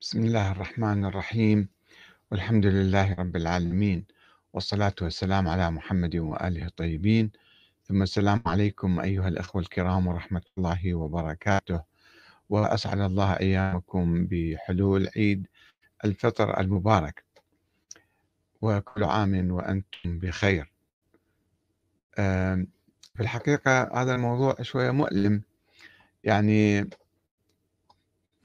بسم الله الرحمن الرحيم. والحمد لله رب العالمين. والصلاة والسلام على محمد وآله الطيبين. ثم السلام عليكم أيها الأخوة الكرام ورحمة الله وبركاته. وأسعد الله أيامكم بحلول عيد الفطر المبارك. وكل عام وأنتم بخير. في الحقيقة هذا الموضوع شوية مؤلم. يعني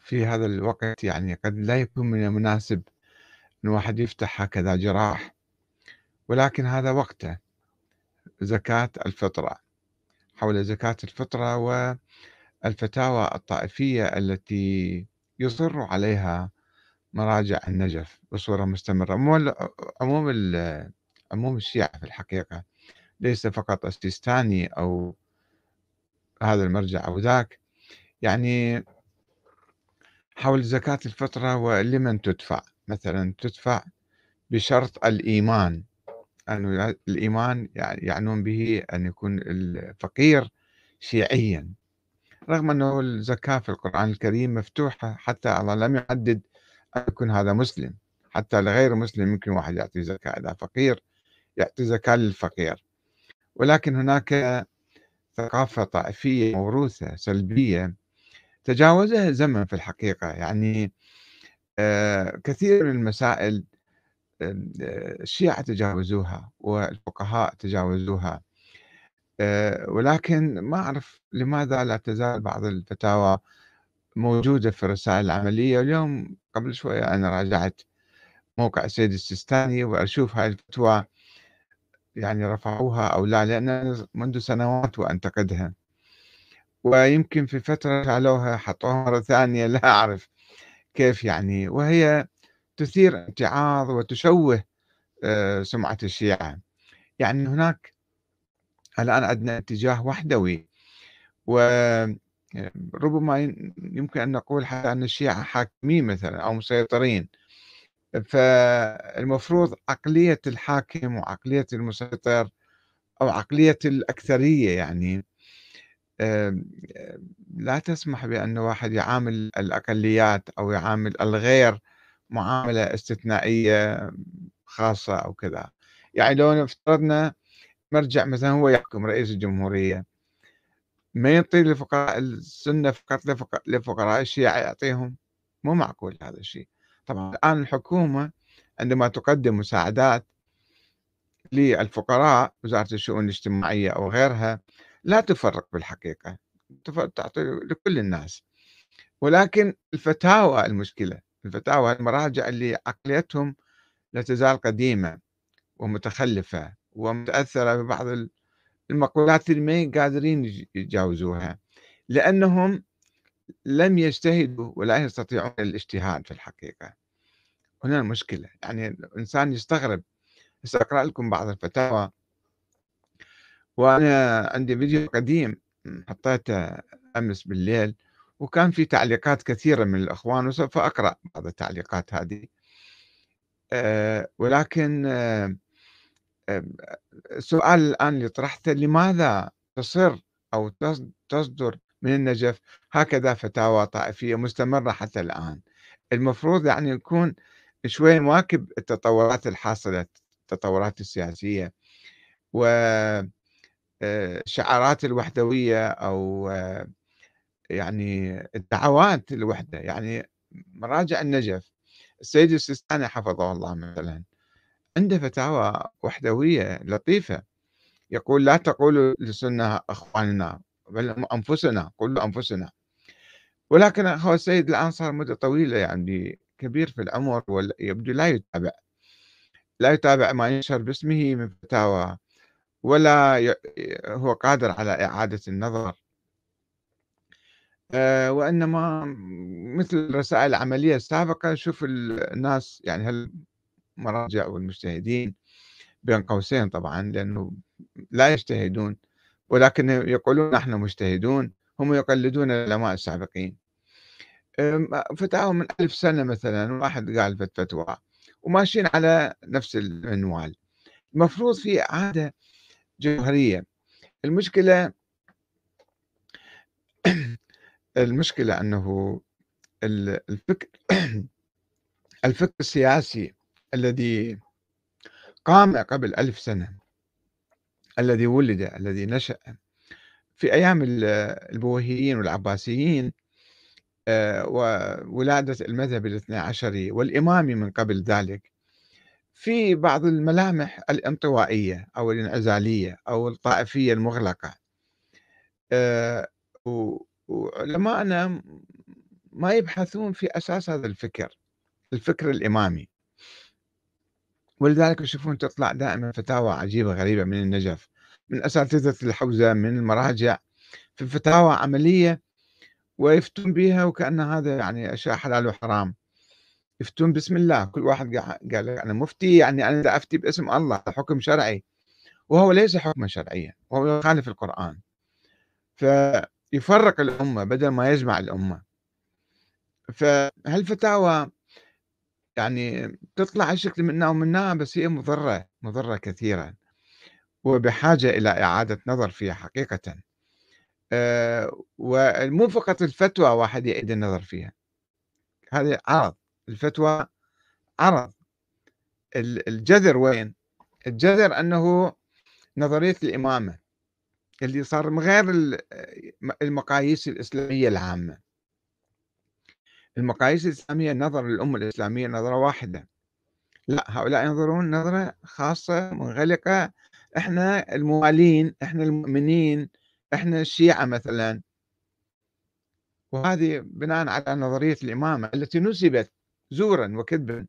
في هذا الوقت يعني قد لا يكون من المناسب أن واحد يفتح هكذا جراح. ولكن هذا وقته. زكاة الفطرة. حول زكاة الفطرة والفتاوى الطائفية التي يصر عليها مراجع النجف بصورة مستمرة. عموم عموم الشيعة في الحقيقة ليس فقط السيستاني أو هذا المرجع أو ذاك. يعني حول زكاة الفطرة ولمن تدفع. مثلا تدفع بشرط الإيمان. أنه الإيمان يعنون به أن يكون الفقير شيعيا. رغم أنه الزكاة في القرآن الكريم مفتوحة حتى الله لم يحدد أن يكون هذا مسلم. حتى لغير مسلم يمكن واحد يعطي زكاة. إذا فقير يعطي زكاة للفقير. ولكن هناك ثقافة طائفية موروثة سلبية تجاوزها الزمن في الحقيقة. يعني آه، كثير من المسائل الشيعة تجاوزوها والفقهاء تجاوزوها آه، ولكن ما أعرف لماذا لا تزال بعض الفتاوى موجودة في الرسائل العملية. اليوم قبل شوية أنا راجعت موقع السيد السيستاني وأشوف هاي الفتوى يعني رفعوها أو لا لأن منذ سنوات وأنتقدها. ويمكن في فترة شالوها حطوها مرة ثانية لا أعرف كيف يعني. وهي تثير امتعاض وتشوه آه، سمعة الشيعة. يعني هناك الآن عندنا اتجاه وحدوي. وربما يمكن أن نقول حتى أن الشيعة حاكمين مثلا أو مسيطرين. فالمفروض عقلية الحاكم وعقلية المسيطر أو عقلية الأكثرية يعني لا تسمح بأن واحد يعامل الأقليات أو يعامل الغير معاملة استثنائية خاصة أو كذا. يعني لو افترضنا مرجع مثلا هو يحكم رئيس الجمهورية ما يعطي لفقراء السنة فقط لفقراء الشيعة يعطيهم؟ مو معقول هذا الشيء. طبعا الآن الحكومة عندما تقدم مساعدات للفقراء وزارة الشؤون الاجتماعية أو غيرها لا تفرق بالحقيقة تعطي لكل الناس. ولكن الفتاوى المشكلة الفتاوى المراجع اللي عقليتهم لا تزال قديمة ومتخلفة ومتأثرة ببعض المقولات اللي ما قادرين يتجاوزوها لأنهم لم يجتهدوا ولا يستطيعون الاجتهاد في الحقيقة. هنا المشكلة يعني الإنسان يستغرب. سأقرأ لكم بعض الفتاوى وأنا عندي فيديو قديم حطيته أمس بالليل وكان في تعليقات كثيرة من الإخوان وسوف أقرأ بعض التعليقات هذه. أه ولكن أه السؤال الآن اللي طرحته لماذا تصر أو تصدر من النجف هكذا فتاوى طائفية مستمرة حتى الآن؟ المفروض يعني يكون شوي مواكب التطورات الحاصلة التطورات السياسية. و شعارات الوحدوية أو يعني الدعوات الوحدة. يعني مراجع النجف. السيد السيستاني حفظه الله مثلا. عنده فتاوى وحدوية لطيفة. يقول لا تقولوا لسنة أخواننا بل أنفسنا قولوا أنفسنا. ولكن أخو السيد الآن صار مدة طويلة يعني كبير في العمر ويبدو لا يتابع. لا يتابع ما ينشر باسمه من فتاوى. ولا هو قادر على إعادة النظر. آه، وإنما مثل الرسائل العملية السابقة شوف الناس يعني هالمراجع والمجتهدين بين قوسين طبعا لأنه لا يجتهدون ولكن يقولون نحن مجتهدون هم يقلدون العلماء السابقين. فتاوى من ألف سنة مثلا واحد قال فتوى وماشيين على نفس المنوال. المفروض في إعادة جوهرية. المشكلة المشكلة أنه الفكر الفكر السياسي الذي قام قبل ألف سنة الذي ولد الذي نشأ في أيام البويهيين والعباسيين آه، وولادة المذهب الاثنى عشري والإمامي من قبل ذلك. في بعض الملامح الانطوائية أو الانعزالية أو الطائفية المغلقة. آه، وعلماءنا ما يبحثون في أساس هذا الفكر الفكر الإمامي. ولذلك يشوفون تطلع دائما فتاوى عجيبة غريبة من النجف من أساتذة الحوزة من المراجع في فتاوى عملية ويفتون بها وكأن هذا يعني أشياء حلال وحرام. يفتون بسم الله كل واحد قال أنا مفتي يعني أنا أفتي باسم الله حكم شرعي. وهو ليس حكما شرعيا وهو يخالف القرآن. فيفرق الأمة بدل ما يجمع الأمة. فهالفتاوى يعني تطلع على شكل منا ومنا بس هي مضرة مضرة كثيرا. وبحاجة إلى إعادة نظر فيها حقيقة. آه، ومو فقط الفتوى واحد يعيد النظر فيها. هذا عرض. الفتوى عرض. الجذر وين؟ الجذر أنه نظرية الإمامة اللي صار من غير المقاييس الإسلامية العامة. المقاييس الإسلامية نظر للأمة الإسلامية نظرة واحدة. لا هؤلاء ينظرون نظرة خاصة منغلقة. إحنا الموالين إحنا المؤمنين إحنا الشيعة مثلا. وهذه بناء على نظرية الإمامة التي نسبت زورا وكذبا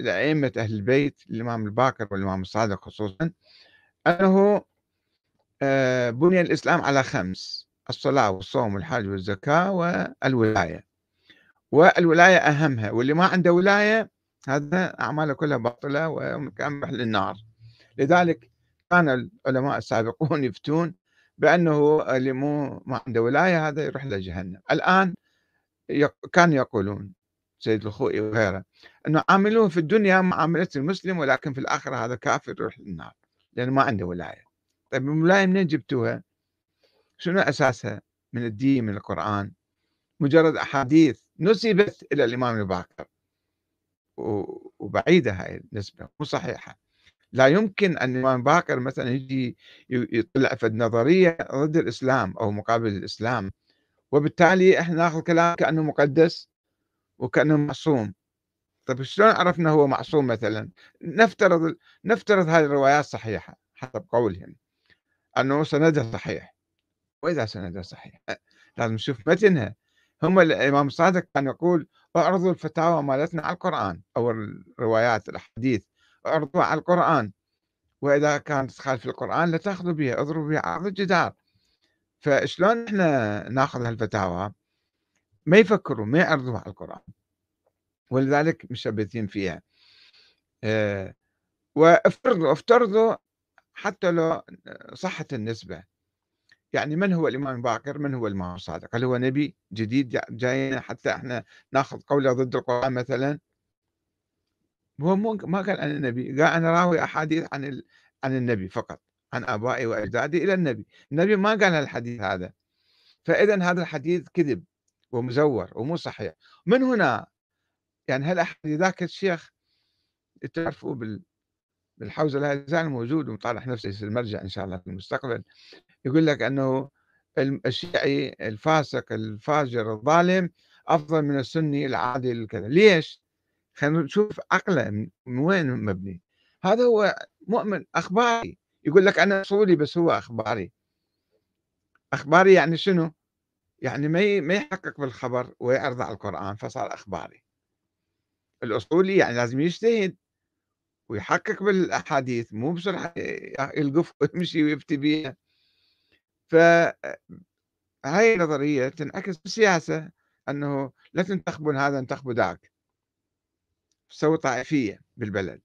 لأئمة أهل البيت الإمام الباكر والإمام الصادق خصوصا. أنه آه، بني الإسلام على خمس الصلاة والصوم والحج والزكاة والولاية. والولاية أهمها واللي ما عنده ولاية هذا أعماله كلها باطلة ومكمح للنار لذلك كان العلماء السابقون يفتون بأنه اللي مو ما عنده ولاية هذا يروح لجهنم الآن كانوا يقولون سيد الخوئي وغيره أنه عاملوه في الدنيا معاملة المسلم ولكن في الآخرة هذا كافر يروح للنار لأنه ما عنده ولاية. طيب الولاية منين جبتوها؟ شنو أساسها من الدين من القرآن؟ مجرد أحاديث نسبت إلى الإمام الباكر وبعيدة هاي النسبة مو صحيحة. لا يمكن أن الإمام باكر مثلا يجي يطلع في النظرية ضد الإسلام أو مقابل الإسلام وبالتالي إحنا ناخذ كلام كأنه مقدس وكأنه معصوم. طيب شلون عرفنا هو معصوم مثلا؟ نفترض نفترض هذه الروايات صحيحة حسب قولهم. أنه سندها صحيح. وإذا سندها صحيح؟ لازم نشوف متنها. هم الإمام الصادق كان يقول أعرضوا الفتاوى مالتنا على القرآن. أو الروايات الأحاديث. أعرضوها على القرآن. وإذا كانت تخالف القرآن لا تأخذوا بها اضربوا بها عرض الجدار. فشلون إحنا نأخذ هالفتاوى؟ ما يفكروا ما يعرضوها على القرآن. ولذلك مشبثين فيها. وافترضوا افترضوا حتى لو صحت النسبة. يعني من هو الإمام باكر من هو الإمام الصادق هل هو نبي جديد جاينا حتى إحنا ناخذ قوله ضد القرآن مثلا؟ هو ما قال أنا نبي قال أنا راوي أحاديث عن. عن النبي فقط عن آبائي وأجدادي إلى النبي. النبي ما قال الحديث هذا. فإذا هذا الحديث كذب. ومزور ومو صحيح. من هنا؟ يعني هل أحد ذاك الشيخ؟ تعرفوا بال بالحوزة لا يزال موجود ومطالع نفسه يصير مرجع إن شاء الله في المستقبل. يقول لك أنه الشيعي الفاسق الفاجر الظالم أفضل من السني العادل كذا. ليش؟ خلينا نشوف عقله من وين مبني. هذا هو مؤمن أخباري. يقول لك أنا أصولي بس هو أخباري. أخباري يعني شنو؟ يعني ما ما يحقق بالخبر ويعرض على القرآن فصار أخباري. الأصولي يعني لازم يجتهد ويحقق بالأحاديث مو بسرعة يلقف ويمشي ويفتي بيها. فهاي النظرية تنعكس بالسياسة أنه لا تنتخبون هذا انتخبوا ذاك. تسوي طائفية بالبلد.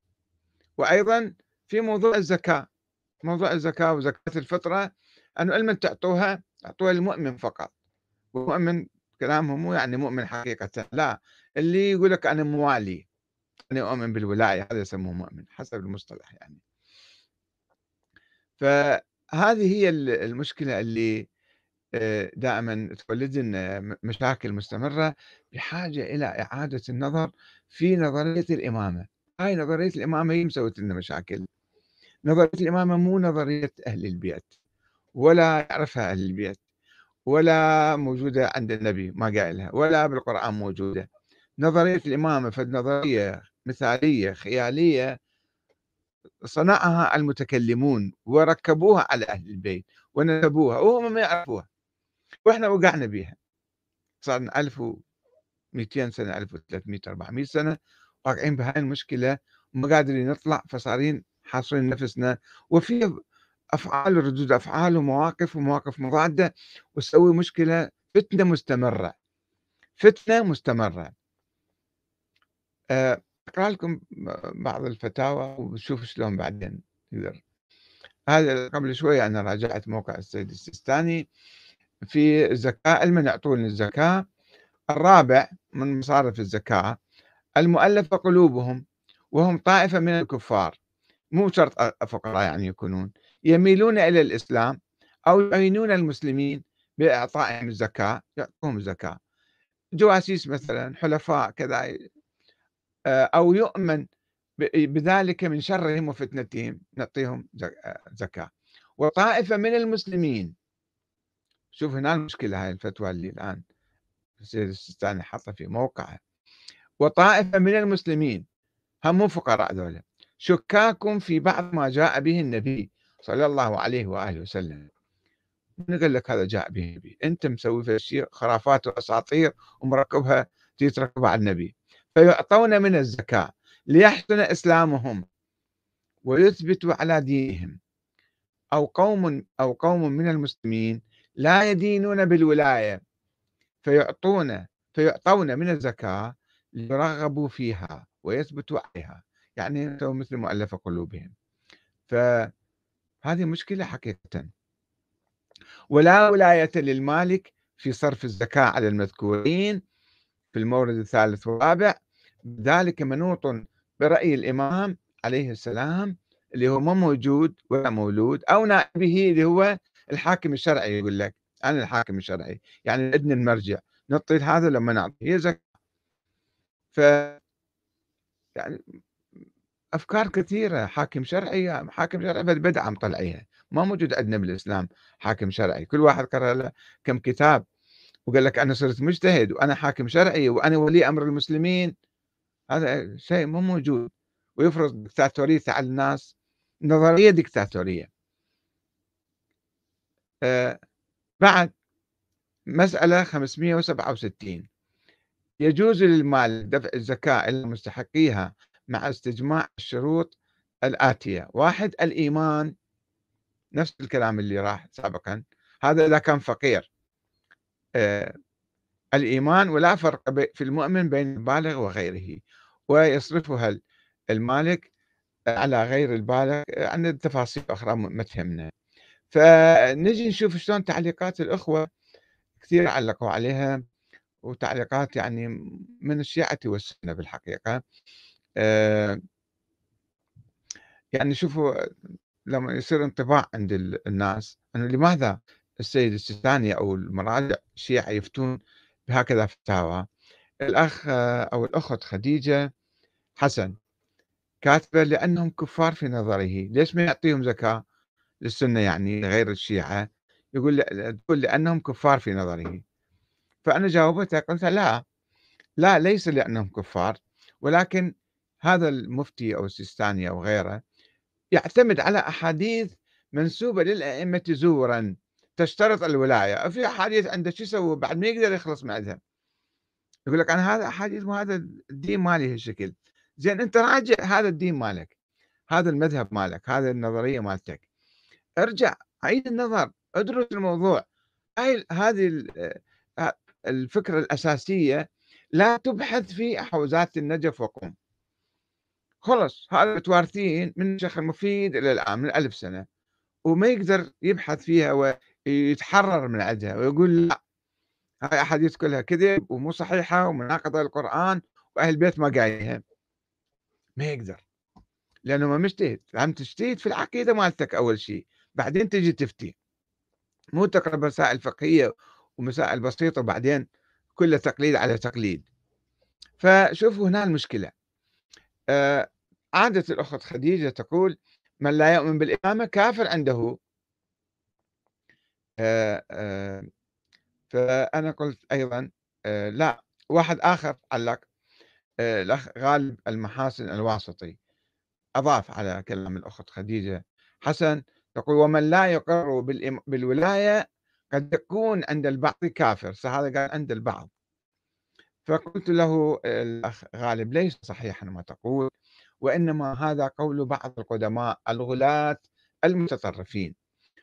وأيضا في موضوع الزكاة موضوع الزكاة وزكاة الفطرة أنه علما تعطوها تعطوها للمؤمن فقط. والمؤمن كلامهم مو يعني مؤمن حقيقة لا اللي يقول لك أنا موالي أنا أؤمن بالولاية هذا يسموه مؤمن حسب المصطلح يعني. فهذه هي المشكلة اللي آآ دائمًا تولد لنا مشاكل مستمرة بحاجة إلى إعادة النظر في نظرية الإمامة، هاي نظرية الإمامة هي مسويت لنا مشاكل، نظرية الإمامة مو نظرية أهل البيت ولا يعرفها أهل البيت. ولا موجودة عند النبي ما قايلها ولا بالقرآن موجودة، نظرية الإمامة فد نظرية مثالية خيالية صنعها المتكلمون وركبوها على أهل البيت ونسبوها وهم ما يعرفوها. وإحنا وقعنا بها صار 1200 سنة 1300 400 سنة واقعين بهاي المشكلة وما قادرين نطلع فصارين حاصرين نفسنا. وفي أفعال ردود أفعال ومواقف ومواقف مضادة وتسوي مشكلة فتنة مستمرة. فتنة مستمرة. آه، أقرأ لكم بعض الفتاوى وبشوف شلون بعدين يقدر. هذا قبل شوية أنا راجعت موقع السيد السيستاني. في الزكاة المن يعطون الزكاة. الرابع من مصارف الزكاة المؤلفة قلوبهم وهم طائفة من الكفار. مو شرط فقراء يعني يكونون. يميلون إلى الإسلام أو يعينون المسلمين بإعطائهم الزكاة يعطوهم الزكاة. جواسيس مثلا حلفاء كذا آه، أو يؤمن بذلك من شرهم وفتنتهم نعطيهم زكاة. وطائفة من المسلمين شوف هنا المشكلة هاي الفتوى اللي الآن السيد السيستاني حطها في موقعه. وطائفة من المسلمين هم فقراء ذولا شكاك في بعض ما جاء به النبي. صلى الله عليه وآله وسلم. من قال لك هذا جاء به النبي أنت مسوي في خرافات وأساطير ومركبها تتركبها على النبي. فيعطون من الزكاة ليحسن إسلامهم ويثبتوا على دينهم. أو قوم أو قوم من المسلمين لا يدينون بالولاية. فيعطون فيعطون من الزكاة ليرغبوا فيها ويثبتوا عليها. يعني مثل مؤلف قلوبهم. فهذه مشكلة حقيقة. ولا ولاية للمالك في صرف الزكاة على المذكورين في المورد الثالث والرابع. ذلك منوط برأي الإمام عليه السلام اللي هو ما موجود ولا مولود أو نائبه اللي هو الحاكم الشرعي يقول لك أنا الحاكم الشرعي يعني عندنا المرجع نعطي هذا لما نعطيه؟ زكاة. ف يعني أفكار كثيرة حاكم شرعي حاكم شرعي بدعه مطلعيها ما موجود عندنا بالإسلام حاكم شرعي. كل واحد قرأ له كم كتاب وقال لك أنا صرت مجتهد وأنا حاكم شرعي وأنا ولي أمر المسلمين. هذا شيء مو موجود. ويفرض دكتاتوريته على الناس. نظرية دكتاتوريه آه بعد مسألة 567 يجوز للمال دفع الزكاة إلى مستحقيها مع استجماع الشروط الآتية. واحد الإيمان. نفس الكلام اللي راح سابقا. هذا إذا كان فقير. آه الإيمان ولا فرق في المؤمن بين البالغ وغيره. ويصرفها المالك على غير البالغ عن تفاصيل أخرى ما تهمنا. فنجي نشوف شلون تعليقات الأخوة. كثير علقوا عليها. وتعليقات يعني من الشيعة والسنة بالحقيقة. آه، يعني شوفوا لما يصير انطباع عند الناس أنه لماذا السيد السيستاني أو المراجع الشيعة يفتون بهكذا فتاوى؟ الأخ أو الأخت خديجة حسن كاتبة لأنهم كفار في نظره ليش ما يعطيهم زكاة للسنة يعني غير الشيعة؟ يقول تقول لأنهم كفار في نظره. فأنا جاوبتها قلت لا لا ليس لأنهم كفار ولكن هذا المفتي أو السيستاني أو غيره يعتمد على أحاديث منسوبة للأئمة زورا تشترط الولاية. في أحاديث عنده شو يسوي بعد ما يقدر يخلص من يقول لك أنا هذا أحاديث وهذا الدين مالي هالشكل. زين أنت راجع هذا الدين مالك هذا المذهب مالك هذا النظرية مالتك. ارجع عيد النظر ادرس الموضوع. هاي هذه الفكرة الأساسية لا تبحث في حوزات النجف وقم خلص هذا متوارثين من الشيخ المفيد إلى الآن من ألف سنة. وما يقدر يبحث فيها ويتحرر من عندها ويقول لا هاي أحاديث كلها كذب ومو صحيحة ومناقضة للقرآن وأهل البيت ما قايلها. ما يقدر. لأنه ما مجتهد. هم تجتهد في العقيدة مالتك أول شيء. بعدين تجي تفتي. مو تقرأ مسائل فقهية ومسائل بسيطة وبعدين كله تقليد على تقليد. فشوفوا هنا المشكلة. آه عادة الأخت خديجة تقول من لا يؤمن بالإمامة كافر عنده. آه آه فأنا قلت أيضا لا واحد آخر علق الأخ غالب المحاسن الواسطي. أضاف على كلام الأخت خديجة حسن تقول ومن لا يقر بالولاية قد يكون عند البعض كافر. هذا قال عند البعض. فقلت له الأخ غالب ليس صحيحا ما تقول وإنما هذا قول بعض القدماء الغلاة المتطرفين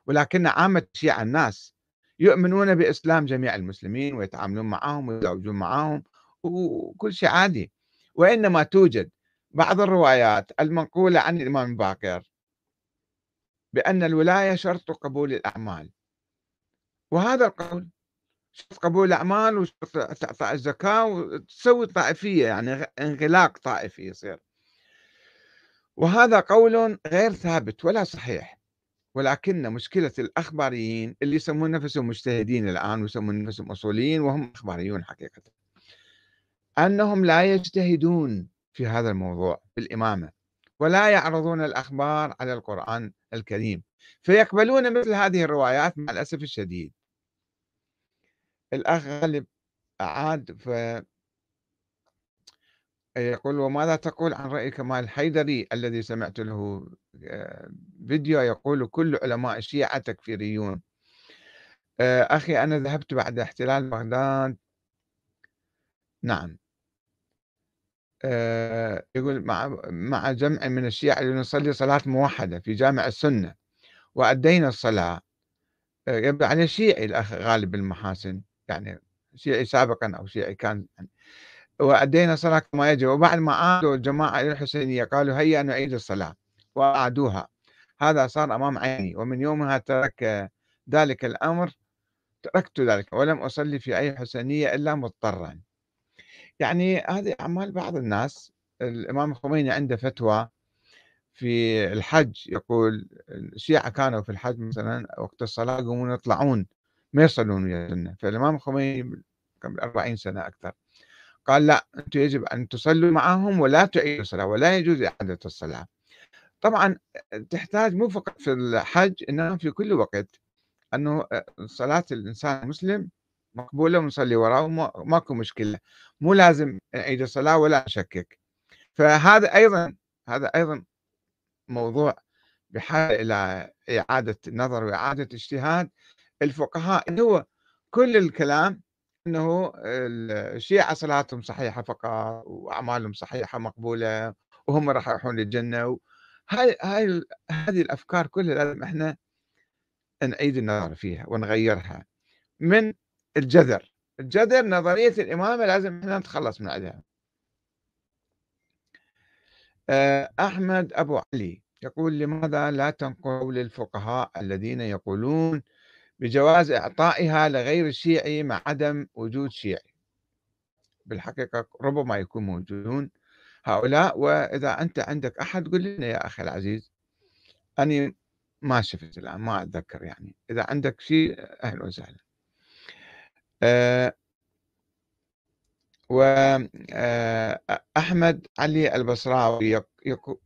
ولكن عامة الشيعة الناس يؤمنون بإسلام جميع المسلمين ويتعاملون معهم ويتزوجون معهم وكل شيء عادي وإنما توجد بعض الروايات المنقولة عن الإمام الباقر بأن الولاية شرط قبول الأعمال وهذا القول شرط قبول الأعمال وشرط إعطاء الزكاة وتسوي طائفية يعني انغلاق طائفي يصير. وهذا قول غير ثابت ولا صحيح ولكن مشكلة الأخباريين اللي يسمون نفسهم مجتهدين الآن ويسمون نفسهم أصوليين وهم أخباريون حقيقة أنهم لا يجتهدون في هذا الموضوع في الإمامة ولا يعرضون الأخبار على القرآن الكريم فيقبلون مثل هذه الروايات مع الأسف الشديد. الأخ غالب أعاد ف يقول وماذا تقول عن رأي كمال الحيدري الذي سمعت له؟ آه، فيديو يقول كل علماء الشيعة تكفيريون. آه، أخي أنا ذهبت بعد احتلال بغداد. نعم. آه، يقول مع مع جمع من الشيعة لنصلي صلاة موحدة في جامع السنة وأدينا الصلاة. يبدو عليه شيعي الأخ غالب المحاسن. يعني شيعي سابقا أو شيعي كان يعني. وأدينا الصلاة كما يجب. وبعد ما عادوا الجماعة إلى الحسينية قالوا هيا نعيد الصلاة. وأعادوها. هذا صار أمام عيني. ومن يومها ترك ذلك الأمر. تركت ذلك. ولم أصلي في أي حسينية إلا مضطرا. يعني هذه أعمال بعض الناس. الإمام الخميني عنده فتوى في الحج. يقول الشيعة كانوا في الحج مثلا وقت الصلاة يقومون يطلعون. ما يصلون ويا السنة فالإمام الخميني قبل 40 سنة أكثر. قال لا أنتم يجب أن تصلوا معهم ولا تعيدوا الصلاة ولا يجوز إعادة الصلاة. طبعا تحتاج مو فقط في الحج إنما في كل وقت. أنه صلاة الإنسان المسلم مقبولة ونصلي وراه ماكو مشكلة. مو لازم نعيد الصلاة ولا نشكك فهذا أيضا هذا أيضا موضوع بحاجة إلى إعادة نظر وإعادة اجتهاد الفقهاء اللي هو كل الكلام إنه الشيعة صلاتهم صحيحة فقط وأعمالهم صحيحة مقبولة وهم راح يروحون للجنة هاي هاي هذه الأفكار كلها لازم إحنا نعيد النظر فيها ونغيرها من الجذر. الجذر نظرية الإمامة لازم إحنا نتخلص من عندها. آه، أحمد أبو علي يقول لماذا لا تنقلوا للفقهاء الذين يقولون بجواز إعطائها لغير الشيعي مع عدم وجود شيعي. بالحقيقة ربما يكون موجودون هؤلاء وإذا أنت عندك أحد قل لنا يا أخي العزيز. أنا ما شفت الآن ما أتذكر يعني. إذا عندك شيء أهلا وسهلا. أه وأحمد آه، علي البصراوي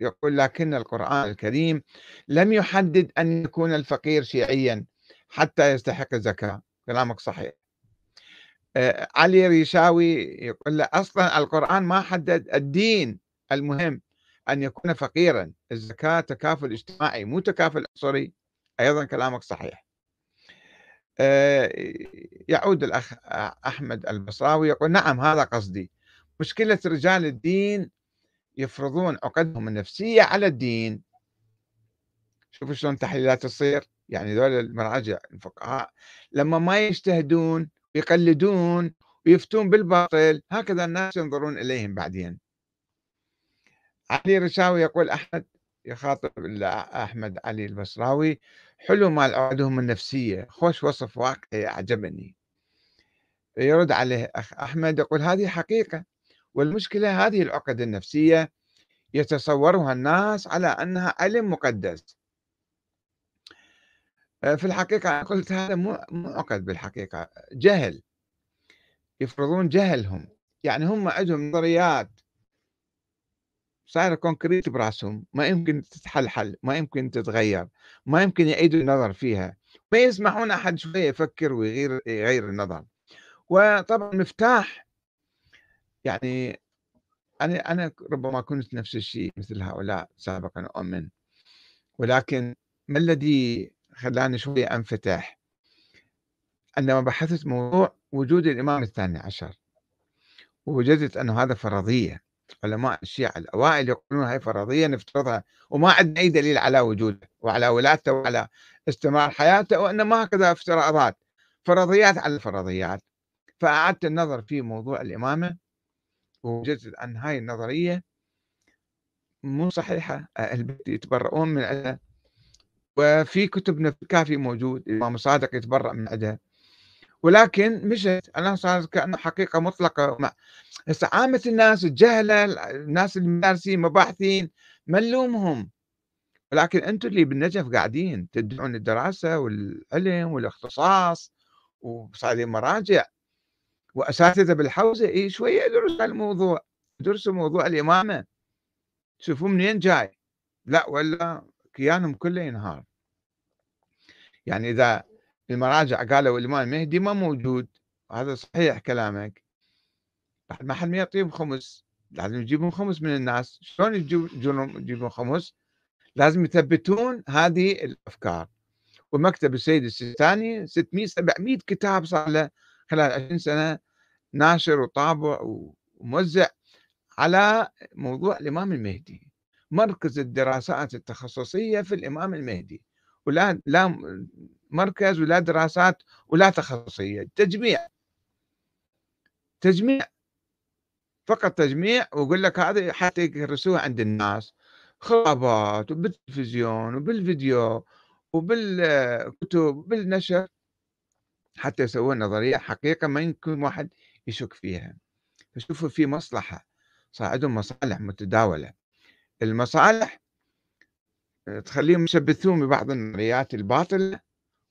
يقول لكن القرآن الكريم لم يحدد أن يكون الفقير شيعيا. حتى يستحق الزكاة. كلامك صحيح. علي ريشاوي يقول له أصلا القرآن ما حدد الدين المهم أن يكون فقيرا. الزكاة تكافل اجتماعي مو تكافل عنصري. أيضا كلامك صحيح. يعود الأخ أحمد البصراوي يقول نعم هذا قصدي. مشكلة رجال الدين يفرضون عقدهم النفسية على الدين. شوفوا شلون تحليلات تصير. يعني ذول المراجع الفقهاء لما ما يجتهدون ويقلدون ويفتون بالباطل هكذا الناس ينظرون إليهم بعدين. علي رشاوي يقول أحمد يخاطب أحمد علي البصراوي حلو مال عقدهم النفسية خوش وصف واقعي أعجبني. يرد عليه أخ أحمد يقول هذه حقيقة والمشكلة هذه العقد النفسية يتصورها الناس على أنها علم مقدس. في الحقيقة قلت هذا مو مو عقد بالحقيقة جهل. يفرضون جهلهم. يعني هم عندهم نظريات. صايرة كونكريت براسهم. ما يمكن تتحلحل ما يمكن تتغير ما يمكن يعيدوا النظر فيها. ما يسمحون أحد شوية يفكر ويغير يغير النظر. وطبعا مفتاح. يعني أنا أنا ربما كنت نفس الشيء مثل هؤلاء سابقا أؤمن. ولكن ما الذي خلاني شوية أنفتح. عندما بحثت موضوع وجود الإمام الثاني عشر ووجدت أنه هذا فرضية. علماء الشيعة الأوائل يقولون هاي فرضية نفترضها وما عندنا أي دليل على وجوده وعلى ولادته وعلى استمرار حياته وإنما هكذا افتراضات. فرضيات على الفرضيات فأعدت النظر في موضوع الإمامة ووجدت أن هاي النظرية مو صحيحة. أهل البيت يتبرؤون من وفي كتبنا في الكافي موجود الإمام الصادق يتبرأ من عندها ولكن مشت أنا صارت كأنه حقيقة مطلقة. هسه عامة الناس الجهلة الناس المدارسين مباحثين ملومهم. ولكن أنتم اللي بالنجف قاعدين تدعون الدراسة والعلم والاختصاص وصايرين مراجع وأساتذة بالحوزة إيه شوية ادرسوا الموضوع. درسوا موضوع الإمامة. شوفوا منين جاي؟ لا ولا كيانهم كله ينهار. يعني إذا المراجع قالوا الإمام المهدي ما موجود هذا صحيح كلامك. بعد ما حد ما يعطيهم خمس لازم يجيبون خمس من الناس. شلون يجيبون خمس؟ لازم يثبتون هذه الأفكار. ومكتب السيد السيستاني 600 700 كتاب صار له خلال 20 سنة ناشر وطابع وموزع على موضوع الإمام المهدي مركز الدراسات التخصصية في الإمام المهدي. ولا لا مركز ولا دراسات ولا تخصصية تجميع. تجميع. فقط تجميع ويقول لك هذا حتى يكرسوها عند الناس. خرابات وبالتلفزيون وبالفيديو وبالكتب وبالنشر. حتى يسوون نظرية حقيقة ما يمكن واحد يشك فيها. فشوفوا في مصلحة صار عندهم مصالح متداولة. المصالح تخليهم يشبثون ببعض النظريات الباطلة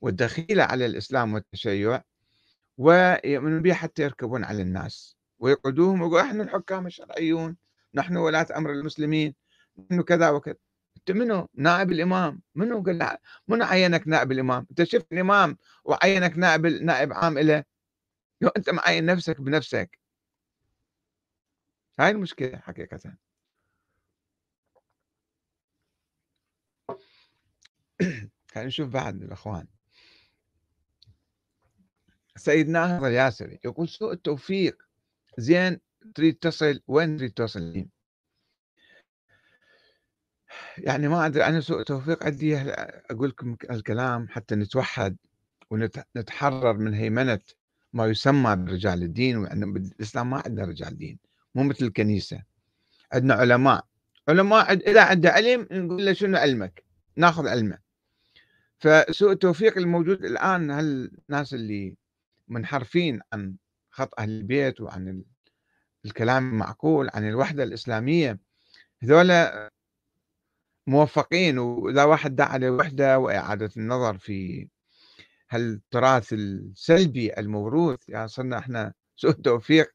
والدخيلة على الإسلام والتشيع ويؤمنون بها حتى يركبون على الناس ويقعدوهم ويقولوا إحنا الحكام الشرعيون نحن ولاة أمر المسلمين نحن كذا وكذا. أنت منو؟ نائب الإمام. منو قال منو عينك نائب الإمام؟ أنت شفت الإمام وعينك نائب نائب عام له أنت معين نفسك بنفسك. هاي المشكلة حقيقة. خلينا نشوف بعد الإخوان. سيد ناهض الياسري يقول سوء التوفيق. زين تريد تصل؟ وين تريد توصل؟ يعني ما أدري أنا سوء توفيق عندي أقول لكم الكلام حتى نتوحد ونتحرر من هيمنة ما يسمى برجال الدين بالإسلام ما عندنا رجال دين مو مثل الكنيسة. عندنا علماء. علماء إذا عنده علم نقول له شنو علمك؟ ناخذ علمه. فسوء التوفيق الموجود الآن هالناس اللي منحرفين عن خط أهل البيت وعن الكلام المعقول عن الوحدة الإسلامية هذولا موفقين؟ وإذا واحد دعا للوحده وإعادة النظر في هالتراث السلبي الموروث يعني صرنا إحنا سوء توفيق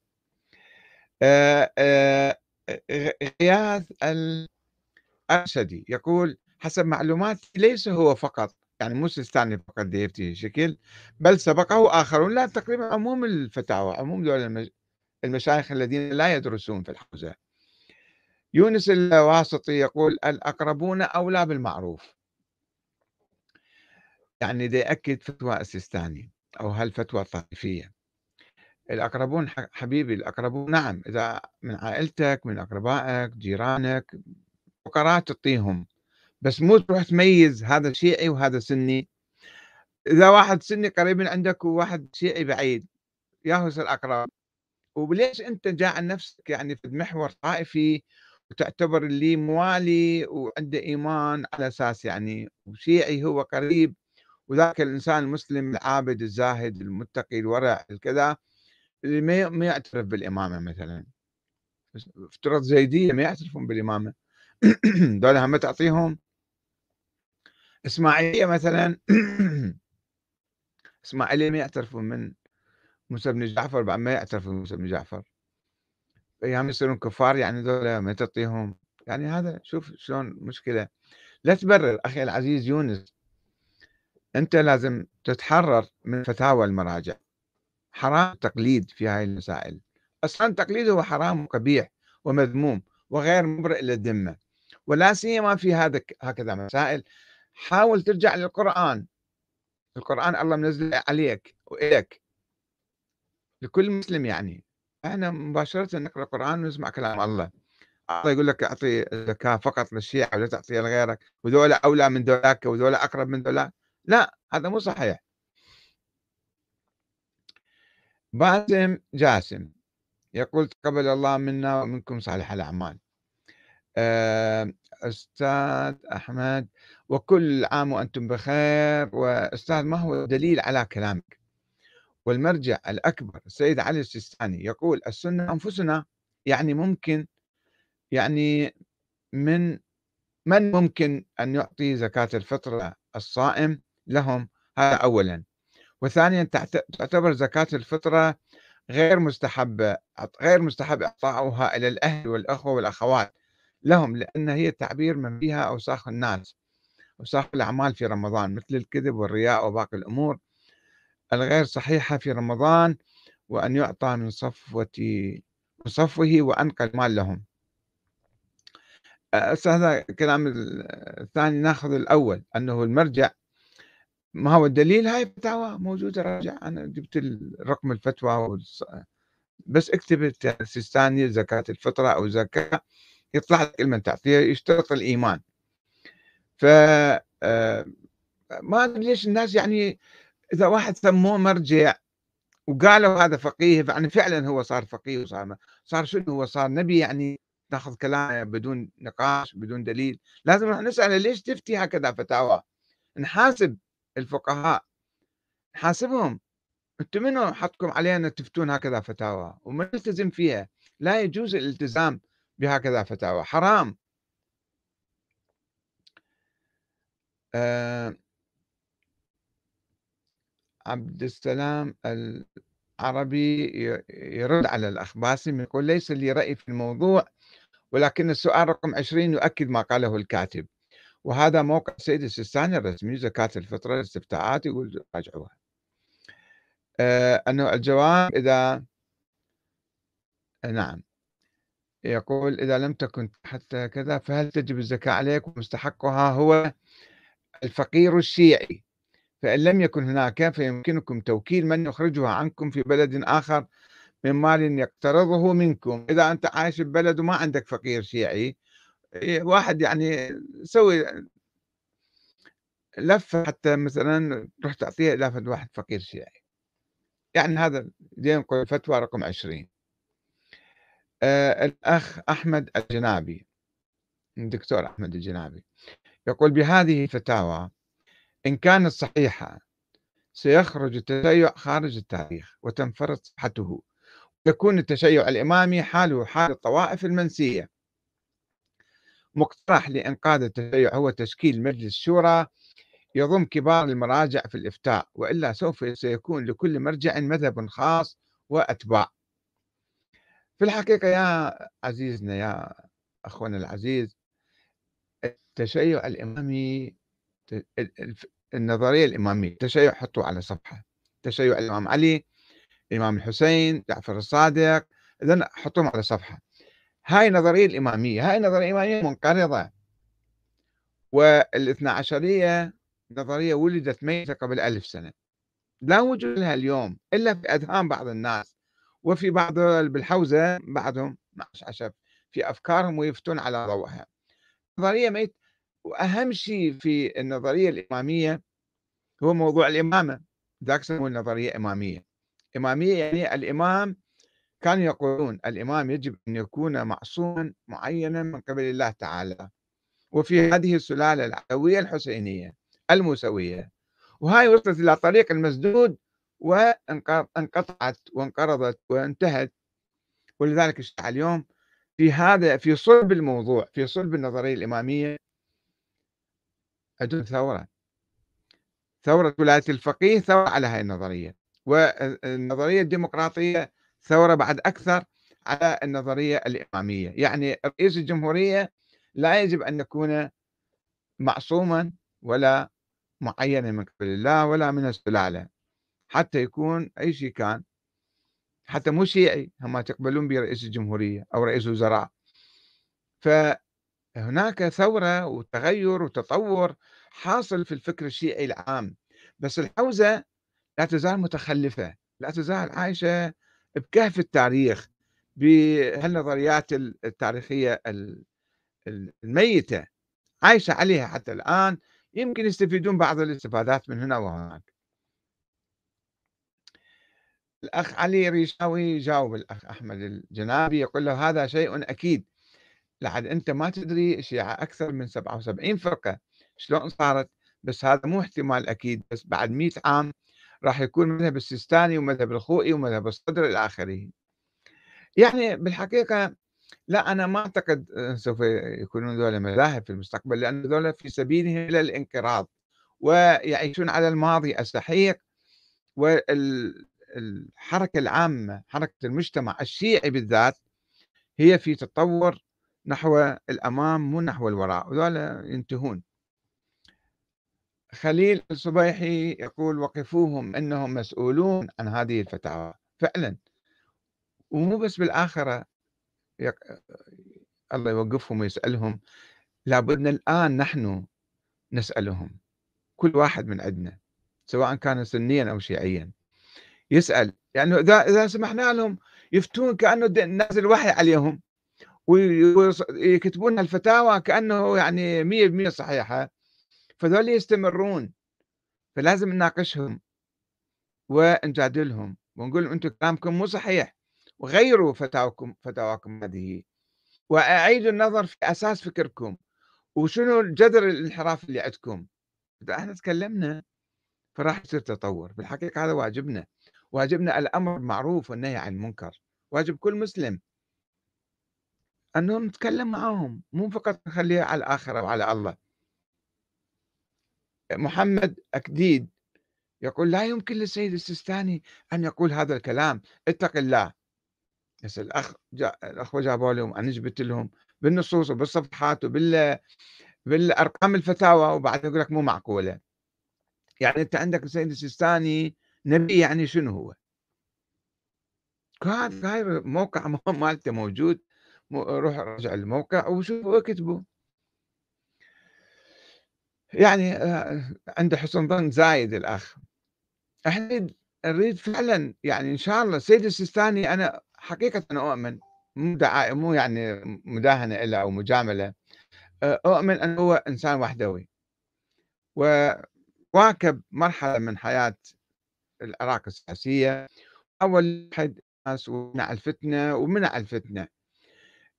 غياث الأرشدي يقول حسب معلوماتي ليس هو فقط يعني مو سيستاني فقط يفتي شكل بل سبقه آخرون لا تقريبا عموم الفتاوى عموم دول المشايخ الذين لا يدرسون في الحوزة يونس الواسطي يقول الأقربون أولى بالمعروف. يعني ده يأكد فتوى السيستاني أو هالفتوى الطائفية الأقربون حبيبي الأقربون نعم إذا من عائلتك من أقربائك جيرانك فقراء تعطيهم. بس مو تروح تميز هذا شيعي وهذا سني. إذا واحد سني قريب من عندك وواحد شيعي بعيد ياهو يصير أقرب وليش أنت جاعل نفسك يعني في محور طائفي وتعتبر اللي موالي وعنده إيمان على أساس يعني وشيعي هو قريب وذاك الإنسان المسلم العابد الزاهد المتقي الورع الكذا اللي ما يعترف بالإمامة مثلا. افترض زيدية ما يعترفون بالإمامة. دول هم تعطيهم. إسماعيلية مثلا إسماعيلية ما يعترفون من موسى بن جعفر بعد ما يعترفون موسى بن جعفر. أيام يصيرون كفار يعني ذولا ما تعطيهم. يعني هذا شوف شلون مشكلة. لا تبرر أخي العزيز يونس. أنت لازم تتحرر من فتاوى المراجع. حرام التقليد في هاي المسائل. أصلا التقليد هو حرام وقبيح ومذموم وغير مبرئ للذمة. ولا سيما في هذا هكذا مسائل. حاول ترجع للقرآن. القرآن الله منزل عليك وإليك. لكل مسلم يعني. إحنا مباشرة نقرأ القرآن ونسمع كلام الله. الله يقول لك أعطي زكاة فقط للشيعة ولا تعطيها لغيرك. وذولا أولى من ذولاك وذولا أقرب من ذولاك. لا هذا مو صحيح. باسم جاسم يقول تقبل الله منا ومنكم صالح الأعمال. أستاذ أحمد وكل عام وأنتم بخير. وأستاذ ما هو الدليل على كلامك؟ والمرجع الأكبر السيد علي السيستاني يقول السنة أنفسنا يعني ممكن يعني من من ممكن أن يعطي زكاة الفطرة الصائم لهم؟ هذا أولا. وثانيا تعتبر زكاة الفطرة غير مستحب غير مستحب إعطاؤها إلى الأهل والأخوة والأخوات. لهم لأن هي تعبير من فيها أوساخ الناس أوساخ الأعمال في رمضان مثل الكذب والرياء وباقي الأمور. الغير صحيحة في رمضان وأن يعطى من صفوة من صفوه وأنقى المال لهم. هذا الكلام الثاني ناخذ الأول أنه المرجع ما هو الدليل؟ هاي فتاوى موجودة راجع. أنا جبت رقم الفتوى بس اكتب السيستاني زكاة الفطرة أو زكاة. يطلع لك تعطيها يشترط الإيمان. ف آه، ما أدري ليش الناس يعني إذا واحد سموه مرجع وقالوا هذا فقيه يعني فعلا هو صار فقيه وصار صار شنو هو؟ صار نبي يعني ناخذ كلامه بدون نقاش بدون دليل. لازم نسأله ليش تفتي هكذا فتاوى؟ نحاسب الفقهاء. نحاسبهم. أنتم منو حطكم علينا تفتون هكذا فتاوى؟ وما نلتزم فيها. لا يجوز الالتزام. بهكذا فتاوى. حرام. آه عبد السلام العربي يرد على الأخ باسم يقول ليس لي رأي في الموضوع ولكن السؤال رقم 20 يؤكد ما قاله الكاتب. وهذا موقع سيد السيستاني الرسمي زكاة الفطرة الاستفتاءات يقول راجعوها. آه أنه الجواب إذا نعم. يقول إذا لم تكن حتى كذا فهل تجب الزكاة عليك ومستحقها هو الفقير الشيعي؟ فإن لم يكن هناك فيمكنكم توكيل من يخرجها عنكم في بلد آخر من مال يقترضه منكم. إذا أنت عايش ببلد وما عندك فقير شيعي واحد يعني سوي لفة حتى مثلا تروح تعطيها إلى واحد فقير شيعي. يعني هذا ينقل الفتوى رقم 20 آه الأخ أحمد الجنابي الدكتور أحمد الجنابي يقول بهذه الفتاوى إن كانت صحيحة سيخرج التشيع خارج التاريخ وتنفرد صحته يكون التشيع الإمامي حاله حال الطوائف المنسية. مقترح لإنقاذ التشيع هو تشكيل مجلس شورى يضم كبار المراجع في الإفتاء وإلا سوف سيكون لكل مرجع مذهب خاص وأتباع. في الحقيقة يا عزيزنا يا أخونا العزيز التشيع الإمامي النظرية الإمامية التشيع حطوا على صفحة تشيع الإمام علي الإمام الحسين جعفر الصادق إذن حطوهم على صفحة. هاي النظرية الإمامية هاي النظرية الإمامية منقرضة. والإثنى عشرية نظرية ولدت ميتة قبل ألف سنة. لا وجود لها اليوم إلا في أذهان بعض الناس. وفي بعض بالحوزة بعضهم عشان في أفكارهم ويفتون على ضوءها. نظرية ميت وأهم شيء في النظرية الإمامية هو موضوع الإمامة. ذاك سموه النظرية إمامية. إمامية يعني الإمام كانوا يقولون الإمام يجب أن يكون معصوما معينا من قبل الله تعالى. وفي هذه السلالة العلوية الحسينية الموسوية. وهاي وصلت إلى طريق المسدود وانقطعت وانقرضت وانتهت. ولذلك الشيعة اليوم في هذا في صلب الموضوع في صلب النظرية الإمامية. عندهم ثورة. ثورة ولاية الفقيه ثورة على هاي النظرية. والنظرية الديمقراطية ثورة بعد أكثر على النظرية الإمامية. يعني رئيس الجمهورية لا يجب أن يكون معصوما ولا معينا من قبل الله ولا من السلالة. حتى يكون أي شيء كان حتى مو شيعي هم تقبلون برئيس الجمهورية أو رئيس وزراء فهناك ثورة وتغير وتطور حاصل في الفكر الشيعي العام. بس الحوزة لا تزال متخلفة لا تزال عايشة بكهف التاريخ بهالنظريات التاريخية الميتة. عايشة عليها حتى الآن. يمكن يستفيدون بعض الاستفادات من هنا وهناك. الأخ علي ريشاوي جاوب الأخ أحمد الجنابي يقول له هذا شيء أكيد. لحد أنت ما تدري الشيعة أكثر من 77 فرقة شلون صارت بس هذا مو احتمال أكيد بس بعد 100 عام راح يكون مذهب السيستاني ومذهب الخوئي ومذهب الصدر إلى آخره. يعني بالحقيقة لا أنا ما أعتقد سوف يكونون ذولا مذاهب في المستقبل لأن ذولا في سبيلهم إلى الانقراض ويعيشون على الماضي السحيق والحركة العامة حركة المجتمع الشيعي بالذات هي في تطور نحو الأمام مو نحو الوراء وذولا ينتهون. خليل الصبيحي يقول وقفوهم إنهم مسؤولون عن هذه الفتاوى. فعلا. ومو بس بالآخرة يق... الله يوقفهم ويسألهم لابد الآن نحن نسألهم كل واحد من عندنا سواء كان سنيا أو شيعيا. يسأل. يعني اذا إذا سمحنا لهم يفتون كأنه نازل وحي عليهم ويكتبون الفتاوى كأنه يعني 100% صحيحة. فذول يستمرون فلازم نناقشهم ونجادلهم ونقول أنتم كلامكم مو صحيح وغيروا فتاواكم فتاواكم هذه. واعيدوا النظر في أساس فكركم وشنو جذر الانحراف اللي عندكم. إحنا تكلمنا فراح يصير تطور. بالحقيقة هذا واجبنا. واجبنا الأمر بالمعروف والنهي عن المنكر واجب كل مسلم. انه نتكلم معاهم مو فقط نخليها على الآخرة وعلى الله. محمد أكديد يقول لا يمكن للسيد السيستاني أن يقول هذا الكلام اتق الله. بس الأخ جا الأخوة جابوا لهم أنا جبت لهم بالنصوص وبالصفحات وبال بالأرقام الفتاوى وبعدين يقول لك مو معقولة. يعني أنت عندك السيد السيستاني نبي يعني شنو هو؟ هذا هاي موقع مالته موجود. روح رجع الموقع وشوفوا اكتبوا يعني آه، عنده حسن ظن زايد الأخ. إحنا نريد فعلا يعني إن شاء الله السيد السيستاني أنا حقيقة أنا أؤمن مو مو يعني مداهنة إلا أو مجاملة. آه، أؤمن أنه هو إنسان وحدوي. وواكب مرحلة من حياة العراق السياسية أول واحد الناس ومنع الفتنة ومنع الفتنة.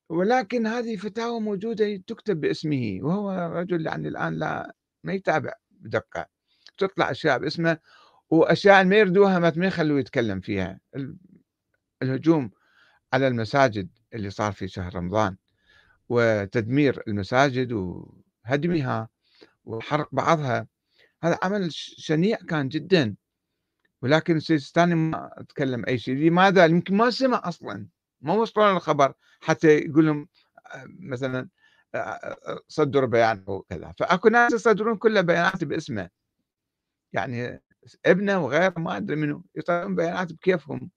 ولكن هذه فتاوى موجودة تكتب باسمه وهو رجل يعني الآن لا ما يتابع بدقة. تطلع أشياء باسمه وأشياء ما يردوها ما يخلوه يتكلم فيها. الهجوم على المساجد اللي صار في شهر رمضان وتدمير المساجد وهدمها وحرق بعضها. هذا عمل شنيع كان جدا. ولكن السيستاني ما تكلم أي شيء. لماذا؟ يمكن ما سمع أصلا. ما وصلوا الخبر حتى يقول لهم آه، مثلا صدروا بيان وكذا. فأكو ناس يصدرون كل بيانات باسمه. يعني ابنه وغيره ما أدري منه يطلعون بيانات بكيفهم.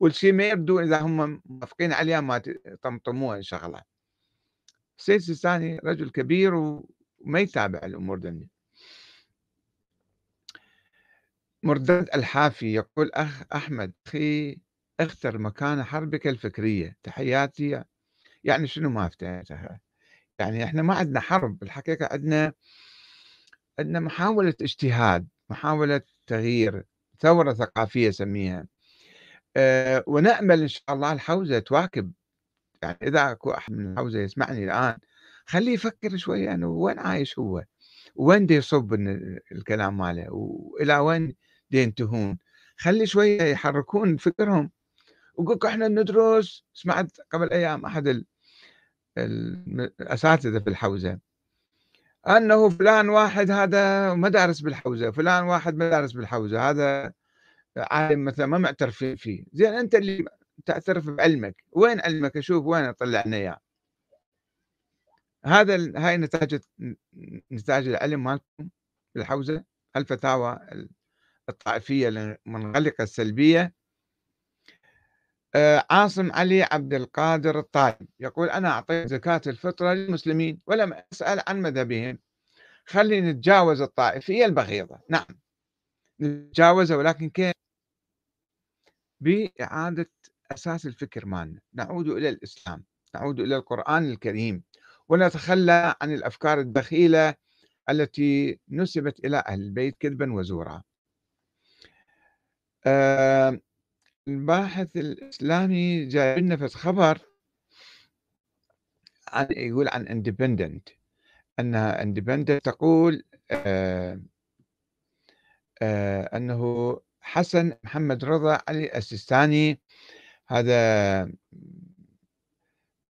والشيء ما يبدو إذا هم موافقين عليها ما يطمطموها شغله السيد السيستاني رجل كبير وما يتابع الأمور دنيا. مرداد الحافي يقول أخ أحمد أخي اختر مكان حربك الفكرية. تحياتي. يعني شنو ما افتحتها يعني إحنا ما عندنا حرب بالحقيقة عندنا عندنا محاولة اجتهاد محاولة تغيير ثورة ثقافية سميها. أه ونأمل إن شاء الله الحوزة تواكب. يعني إذا أكو أحد من الحوزة يسمعني الآن خليه يفكر شوية أنه وين عايش هو؟ وين دي يصب الكلام ماله؟ وإلى وين ينتهون خلي شوية يحركون فكرهم. وقولك إحنا ندرس سمعت قبل أيام أحد الأساتذة في الحوزة. أنه فلان واحد هذا مدارس بالحوزة فلان واحد مدارس بالحوزة هذا عالم مثلا ما معترف فيه زين أنت اللي تعترف بعلمك. وين علمك؟ أشوف وين أطلع لنا إياه. هذا هاي نتاج نتاج العلم مالكم بالحوزة الفتاوى الطائفية المنغلقة السلبية آه، عاصم علي عبد القادر الطالب يقول أنا أعطيت زكاة الفطرة للمسلمين ولم أسأل عن مذهبهم. خلي نتجاوز الطائفية البغيضة. نعم نتجاوزها ولكن كيف؟ بإعادة أساس الفكر مالنا. نعود إلى الإسلام نعود إلى القرآن الكريم ونتخلى عن الأفكار الدخيلة التي نسبت إلى أهل البيت كذبا وزورا. آه الباحث الإسلامي جايب لنا في خبر عن يقول عن اندبندنت أنها اندبندنت تقول آه آه أنه حسن محمد رضا علي السيستاني هذا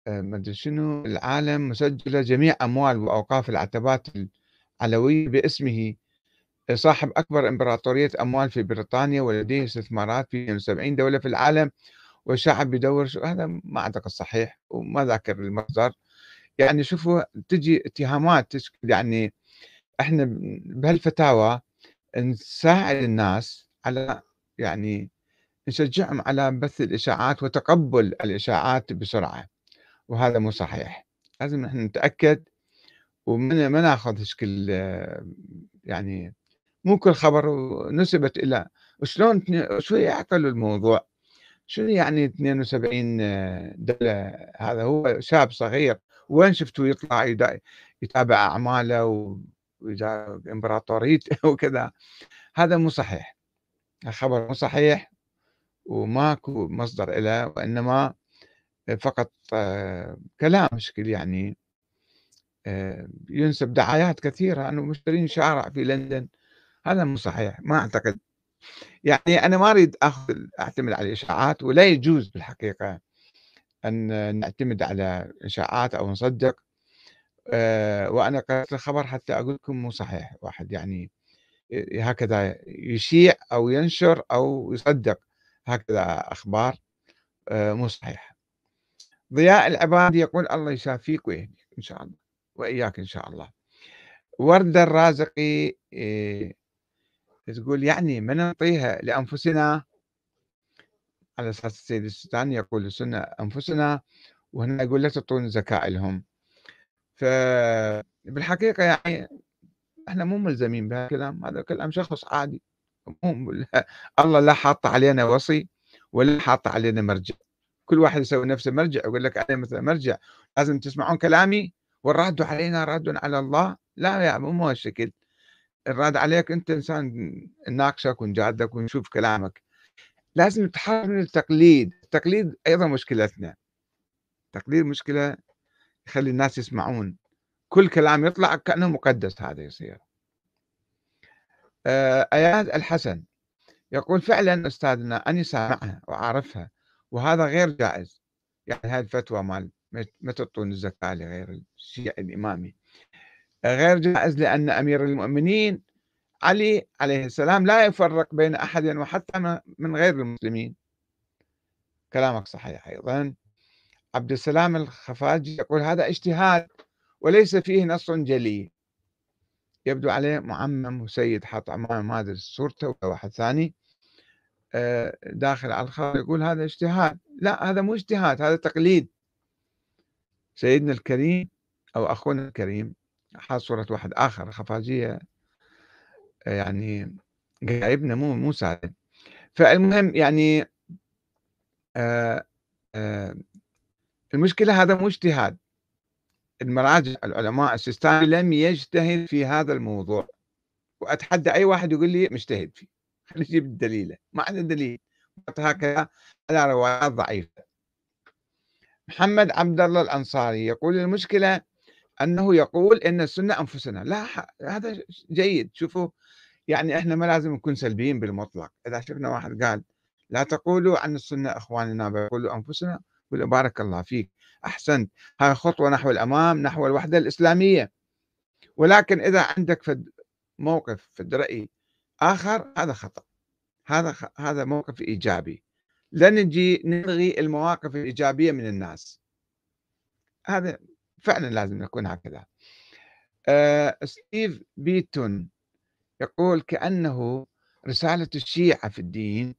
آه ما شنو العالم مسجلة جميع أموال وأوقاف العتبات العلوية باسمه. صاحب أكبر إمبراطورية أموال في بريطانيا ولديه استثمارات في 72 دولة في العالم والشعب بدور هذا ما أعتقد صحيح وما ذاكر المصدر. يعني شوفوا تجي اتهامات يعني إحنا بهالفتاوى نساعد الناس على يعني نشجعهم على بث الإشاعات وتقبل الإشاعات بسرعة وهذا مو صحيح. لازم نحن نتأكد وما ناخذ هشكل يعني مو كل خبر نسبت إلى شلون شو يعقلوا الموضوع؟ شنو يعني 72 دولة هذا هو شاب صغير. وين شفتوا يطلع يتابع أعماله وإمبراطوريته وكذا. هذا مو صحيح. الخبر مو صحيح وماكو مصدر له وإنما فقط كلام شكل يعني ينسب دعايات كثيرة. أنه مشترين شارع في لندن. هذا مو صحيح ما أعتقد. يعني أنا ما أريد أخذ أعتمد على الإشاعات ولا يجوز بالحقيقة أن نعتمد على إشاعات أو نصدق. أه وأنا قرأت الخبر حتى أقول لكم مو صحيح واحد. يعني هكذا يشيع أو ينشر أو يصدق هكذا أخبار أه مو صحيحه ضياء العبادي يقول الله يشافيك ويهديك إن شاء الله وإياك إن شاء الله. وردة الرازقي إيه تقول يعني ما نعطيها لأنفسنا؟ على أساس السيد السوداني يقول السنة أنفسنا وهنا يقول لا تعطون زكاة لهم. فبالحقيقة يعني إحنا مو ملزمين بهذا الكلام. هذا كلام شخص عادي. الله لا حاط علينا وصي ولا حاط علينا مرجع. كل واحد يسوي نفسه مرجع يقول لك أنا مثلا مرجع لازم تسمعون كلامي والرد علينا رد على الله؟ لا يا مو هالشكل. الراد عليك أنت إنسان نناقشك ونجادك ونشوف كلامك. لازم نتحرر من التقليد التقليد أيضا مشكلتنا. التقليد مشكلة يخلي الناس يسمعون. كل كلام يطلع كأنه مقدس هذا يصير. آه، أياد الحسن يقول فعلا أستاذنا أني سامعها وأعرفها وهذا غير جائز. يعني هذه الفتوى مال ما تعطون الزكاة لغير الشيعي الإمامي. غير جائز لأن أمير المؤمنين علي عليه السلام لا يفرق بين أحد وحتى من غير المسلمين. كلامك صحيح أيضا. عبد السلام الخفاجي يقول هذا اجتهاد وليس فيه نص جلي. يبدو عليه معمم وسيد حاط أمامه ما أدري صورته ولا واحد ثاني. آه، داخل على الخبر يقول هذا اجتهاد. لا هذا مو اجتهاد هذا تقليد. سيدنا الكريم أو أخونا الكريم صورة واحد آخر خفاجية يعني جايبنا مو مو سالم فالمهم يعني آه آه المشكلة هذا مو اجتهاد. المراجع العلماء السيستاني لم يجتهد في هذا الموضوع. وأتحدى أي واحد يقول لي مجتهد فيه. خلي يجيب الدليل. ما عنده دليل. هكذا على روايات ضعيفة. محمد عبد الله الأنصاري يقول المشكلة أنه يقول إن السنة أنفسنا. لا هذا جيد. شوفوا يعني إحنا ما لازم نكون سلبيين بالمطلق. إذا شفنا واحد قال لا تقولوا عن السنة إخواننا بل قل بارك الله فيك أحسنت. هاي خطوة نحو الأمام نحو الوحدة الإسلامية. ولكن إذا عندك فد موقف فد رأي آخر هذا خطأ. هذا خ... هذا موقف إيجابي. لا نجي نلغي المواقف الإيجابية من الناس. هذا فعلا لازم نكون هكذا. آه ستيف بيتون يقول كأنه رسالة الشيعة في الدين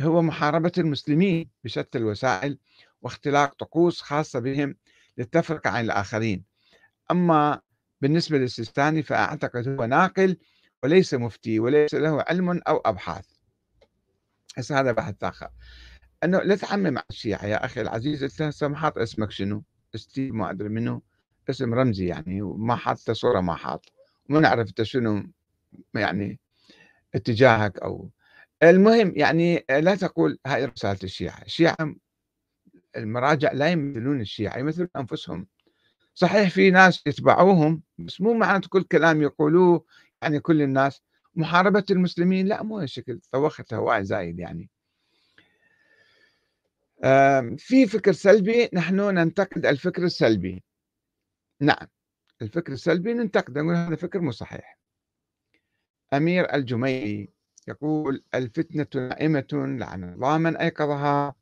هو محاربة المسلمين بشتى الوسائل واختلاق طقوس خاصة بهم للتفرقة عن الآخرين. أما بالنسبة للسيستاني فأعتقد هو ناقل وليس مفتي وليس له علم أو أبحاث. هسه هذا بحث آخر. أنه لا تعمم على الشيعة يا أخي العزيز أنت حاط اسمك شنو؟ ستيف ما أدري منه اسم رمزي يعني وما حاط صورة ما حاط. وما نعرف أنت شنو يعني اتجاهك أو. المهم يعني لا تقول هاي رسالة الشيعة. الشيعة المراجع لا يمثلون الشيعة يمثلون أنفسهم. صحيح في ناس يتبعوهم بس مو معناته كل كلام يقولوه يعني كل الناس. محاربة المسلمين لا مو هالشكل. طوخت هواء زايد يعني. في فكر سلبي نحن ننتقد الفكر السلبي. نعم الفكر السلبي ننتقد نقول هذا فكر مو صحيح. أمير الجميلي يقول الفتنة نائمة لعن الله من أيقظها.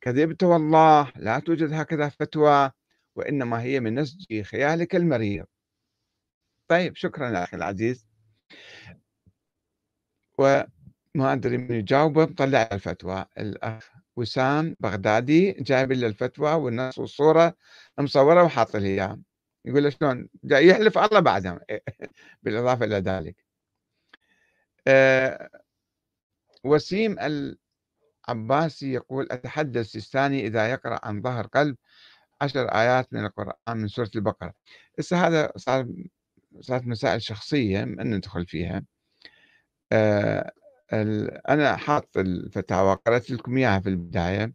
كذبت والله لا توجد هكذا فتوى وإنما هي من نسج خيالك المريض طيب شكرا أخي العزيز. وما أدري من يجاوبه مطلع الفتوى. الأخ وسام بغدادي جايب له الفتوى والنص والصورة مصورة وحاط لي إياها. يقول له شلون؟ يحلف الله بعدها بالإضافة إلى ذلك. أه وسيم العباسي يقول أتحدث سيستاني إذا يقرأ عن ظهر قلب عشر آيات من القرآن من سورة البقرة. هسه هذا صار صارت مسائل شخصية أن ندخل فيها. آه أنا حاط الفتاوى قرأت لكم إياها في البداية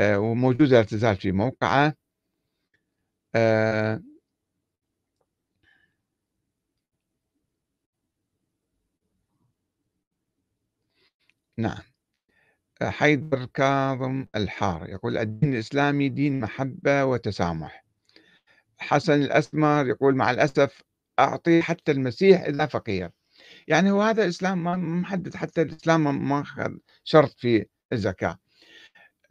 آه وموجودة لا تزال في موقعة آه نعم حيدر كاظم الحار يقول الدين الإسلامي دين محبة وتسامح. حسن الأسمر يقول مع الأسف أعطي حتى المسيح إذا فقير. يعني هو هذا الإسلام ما محدد حتى الإسلام ما أخذ شرط في الزكاة.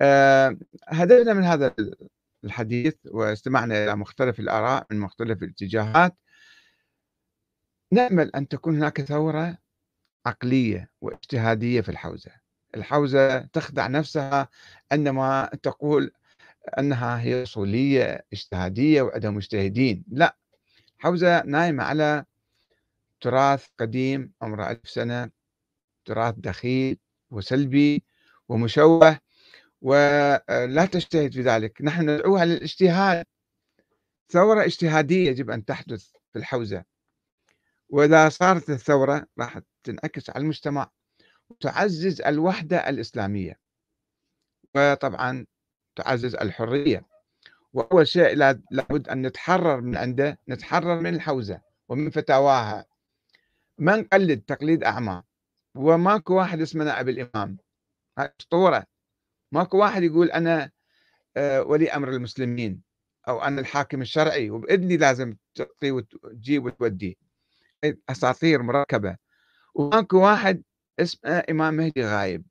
أه هدفنا من هذا الحديث واستمعنا إلى مختلف الآراء من مختلف الاتجاهات نأمل أن تكون هناك ثورة عقلية واجتهادية في الحوزة. الحوزة تخدع نفسها عندما تقول أنها هي أصولية اجتهادية وعندها مجتهدين. لا حوزة نايمة على تراث قديم عمره ألف سنة تراث دخيل وسلبي ومشوه ولا تجتهد في ذلك. نحن ندعوها للإجتهاد. ثورة إجتهادية يجب أن تحدث في الحوزة. وإذا صارت الثورة راح تنعكس على المجتمع وتعزز الوحدة الإسلامية. وطبعا تعزز الحرية. وأول شيء لابد أن نتحرر من عنده نتحرر من الحوزة ومن فتاواها. ما نقلد تقليد أعمى. وماكو واحد اسمه نائب الإمام. أسطورة. ماكو واحد يقول أنا آه، ولي أمر المسلمين أو أنا الحاكم الشرعي وبإذني لازم تعطي وتجيب وتودي. أساطير مركبة. وماكو واحد اسمه إمام مهدي غايب.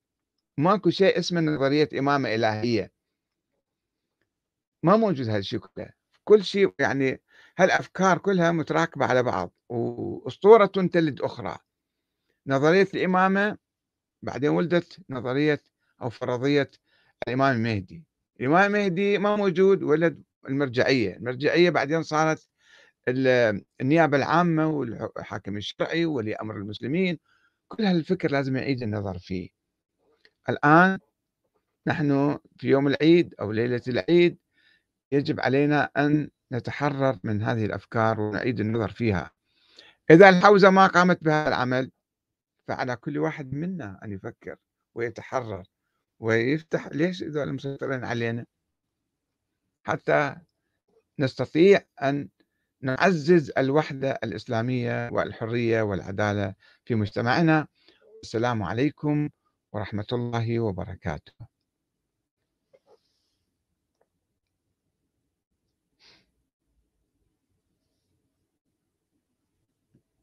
ماكو شيء اسمه نظرية إمامة إلهية. ما موجود هالشيء كله. كل شيء يعني هالأفكار كلها متراكبة على بعض وأسطورة تلد أخرى. نظرية الإمامة بعدين ولدت نظرية أو فرضية الإمام المهدي. الإمام المهدي ما موجود ولد المرجعية المرجعية بعدين صارت النيابة العامة والحاكم الشرعي وولي أمر المسلمين. كل هالفكر لازم نعيد النظر فيه. الآن نحن في يوم العيد أو ليلة العيد يجب علينا أن نتحرر من هذه الأفكار ونعيد النظر فيها. إذا الحوزة ما قامت بهذا العمل فعلى كل واحد منا أن يفكر ويتحرر ويفتح ليش إذا المسيطرين علينا؟ حتى نستطيع أن نعزز الوحدة الإسلامية والحرية والعدالة في مجتمعنا. السلام عليكم ورحمة الله وبركاته.